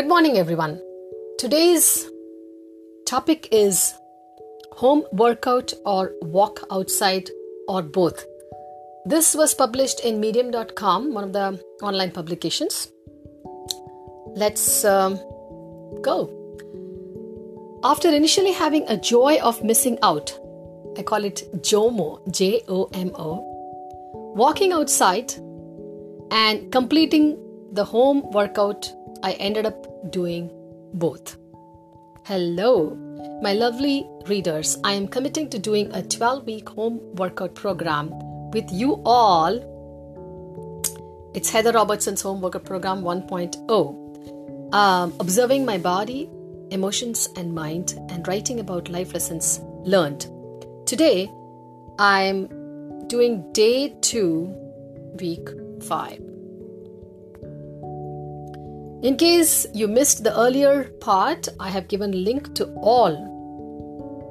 Good morning, everyone. Today's topic is home workout or walk outside or both. This was published in medium.com, one of the online publications. Let's um, go. After initially having a joy of missing out, I call it JOMO, J O M O, walking outside and completing the home workout, I ended up doing both. Hello, my lovely readers. I am committing to doing a 12 week home workout program with you all. It's Heather Robertson's home workout program 1.0. Um, observing my body, emotions, and mind, and writing about life lessons learned. Today, I'm doing day two, week five. In case you missed the earlier part, I have given link to all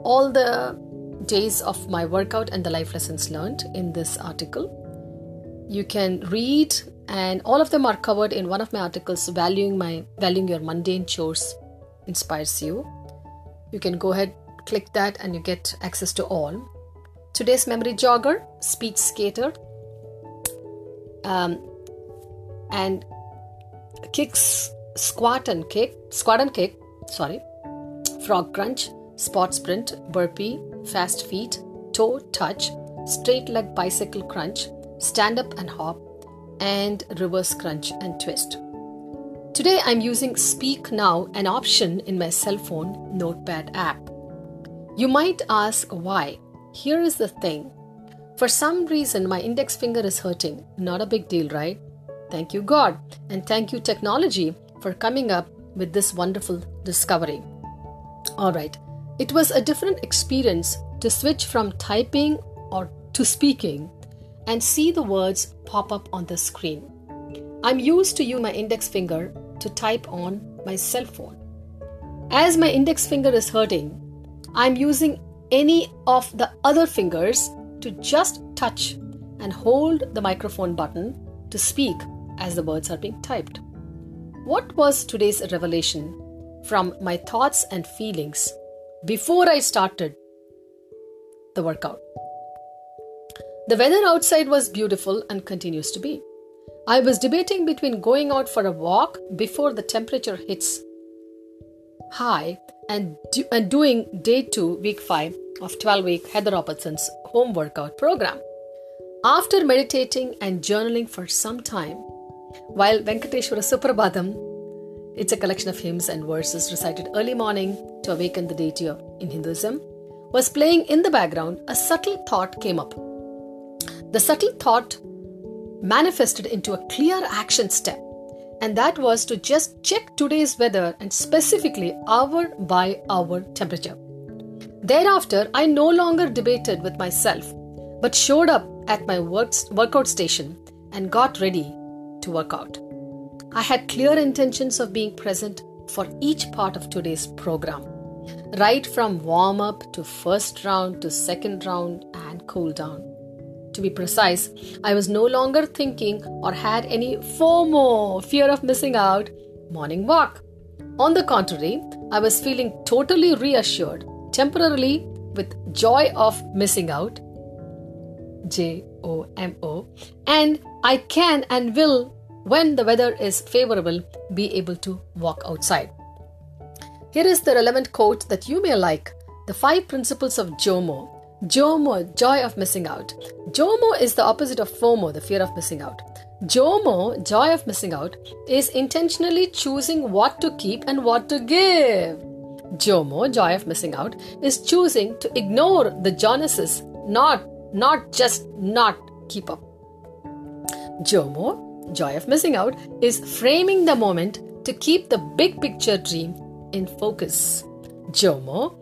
all the days of my workout and the life lessons learned in this article. You can read and all of them are covered in one of my articles valuing my valuing your mundane chores inspires you. You can go ahead click that and you get access to all. Today's memory jogger, speed skater, um, and kicks, squat and kick, squat and kick, sorry, frog crunch, spot sprint, burpee, fast feet, toe touch, straight leg bicycle crunch, stand up and hop, and reverse crunch and twist. Today I'm using Speak Now, an option in my cell phone notepad app. You might ask why. Here is the thing. For some reason, my index finger is hurting. Not a big deal, right? Thank you, God, and thank you, technology, for coming up with this wonderful discovery. All right, it was a different experience to switch from typing or to speaking and see the words pop up on the screen. I'm used to use my index finger to type on my cell phone. As my index finger is hurting, I'm using any of the other fingers to just touch and hold the microphone button to speak as the words are being typed. What was today's revelation from my thoughts and feelings before I started the workout? The weather outside was beautiful and continues to be. I was debating between going out for a walk before the temperature hits high and, do, and doing day 2 week 5 of 12 week Heather Robertson's home workout program. After meditating and journaling for some time, while Venkateshwara Suprabhatam, it's a collection of hymns and verses recited early morning to awaken the deity of, in Hinduism, was playing in the background, a subtle thought came up. The subtle thought manifested into a clear action step, and that was to just check today's weather and specifically hour by hour temperature. Thereafter, I no longer debated with myself, but showed up at my work, workout station and got ready to work out. I had clear intentions of being present for each part of today's program, right from warm up to first round to second round and cool down. To be precise, I was no longer thinking or had any FOMO, fear of missing out, morning walk. On the contrary, I was feeling totally reassured, temporarily with joy of missing out, J O M O, and I can and will, when the weather is favorable, be able to walk outside. Here is the relevant quote that you may like the five principles of JOMO. JOMO, joy of missing out. JOMO is the opposite of FOMO, the fear of missing out. JOMO, joy of missing out, is intentionally choosing what to keep and what to give. JOMO, joy of missing out, is choosing to ignore the Joneses, not not just not keep up. JOMO, joy of missing out, is framing the moment to keep the big picture dream in focus. JOMO,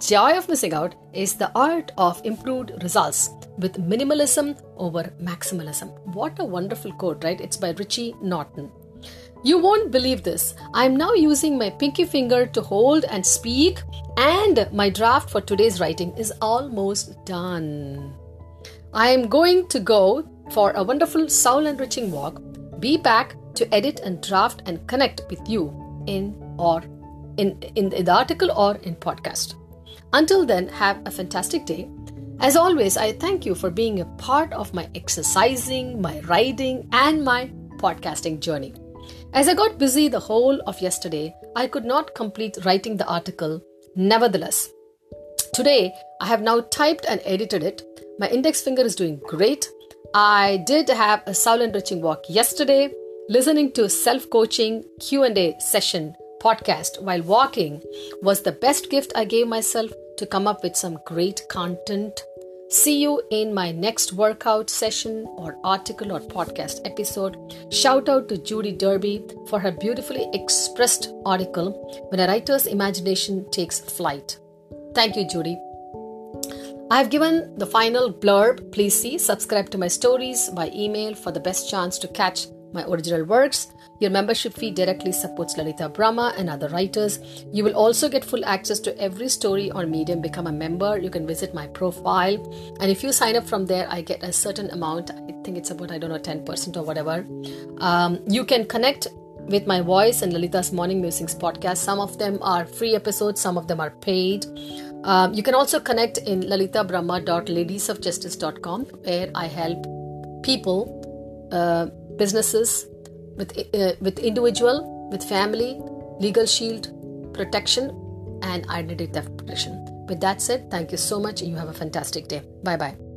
joy of missing out, is the art of improved results with minimalism over maximalism. What a wonderful quote, right? It's by Richie Norton. You won't believe this. I am now using my pinky finger to hold and speak, and my draft for today's writing is almost done. I am going to go for a wonderful soul enriching walk, be back to edit and draft and connect with you in or in, in the article or in podcast. Until then, have a fantastic day. As always, I thank you for being a part of my exercising, my riding, and my podcasting journey. As I got busy the whole of yesterday, I could not complete writing the article. Nevertheless, today I have now typed and edited it. My index finger is doing great. I did have a soul enriching walk yesterday. Listening to self-coaching Q&A session podcast while walking was the best gift I gave myself to come up with some great content See you in my next workout session or article or podcast episode. Shout out to Judy Derby for her beautifully expressed article When a Writer's Imagination Takes Flight. Thank you, Judy. I have given the final blurb. Please see, subscribe to my stories by email for the best chance to catch my original works. Your membership fee directly supports Lalita Brahma and other writers. You will also get full access to every story on Medium. Become a member. You can visit my profile. And if you sign up from there, I get a certain amount. I think it's about, I don't know, 10% or whatever. Um, you can connect with my voice and Lalita's Morning Musings podcast. Some of them are free episodes, some of them are paid. Um, you can also connect in lalitabrahma.ladiesofjustice.com where I help people, uh, businesses, with, uh, with individual, with family, legal shield protection, and identity theft protection. With that said, thank you so much. You have a fantastic day. Bye bye.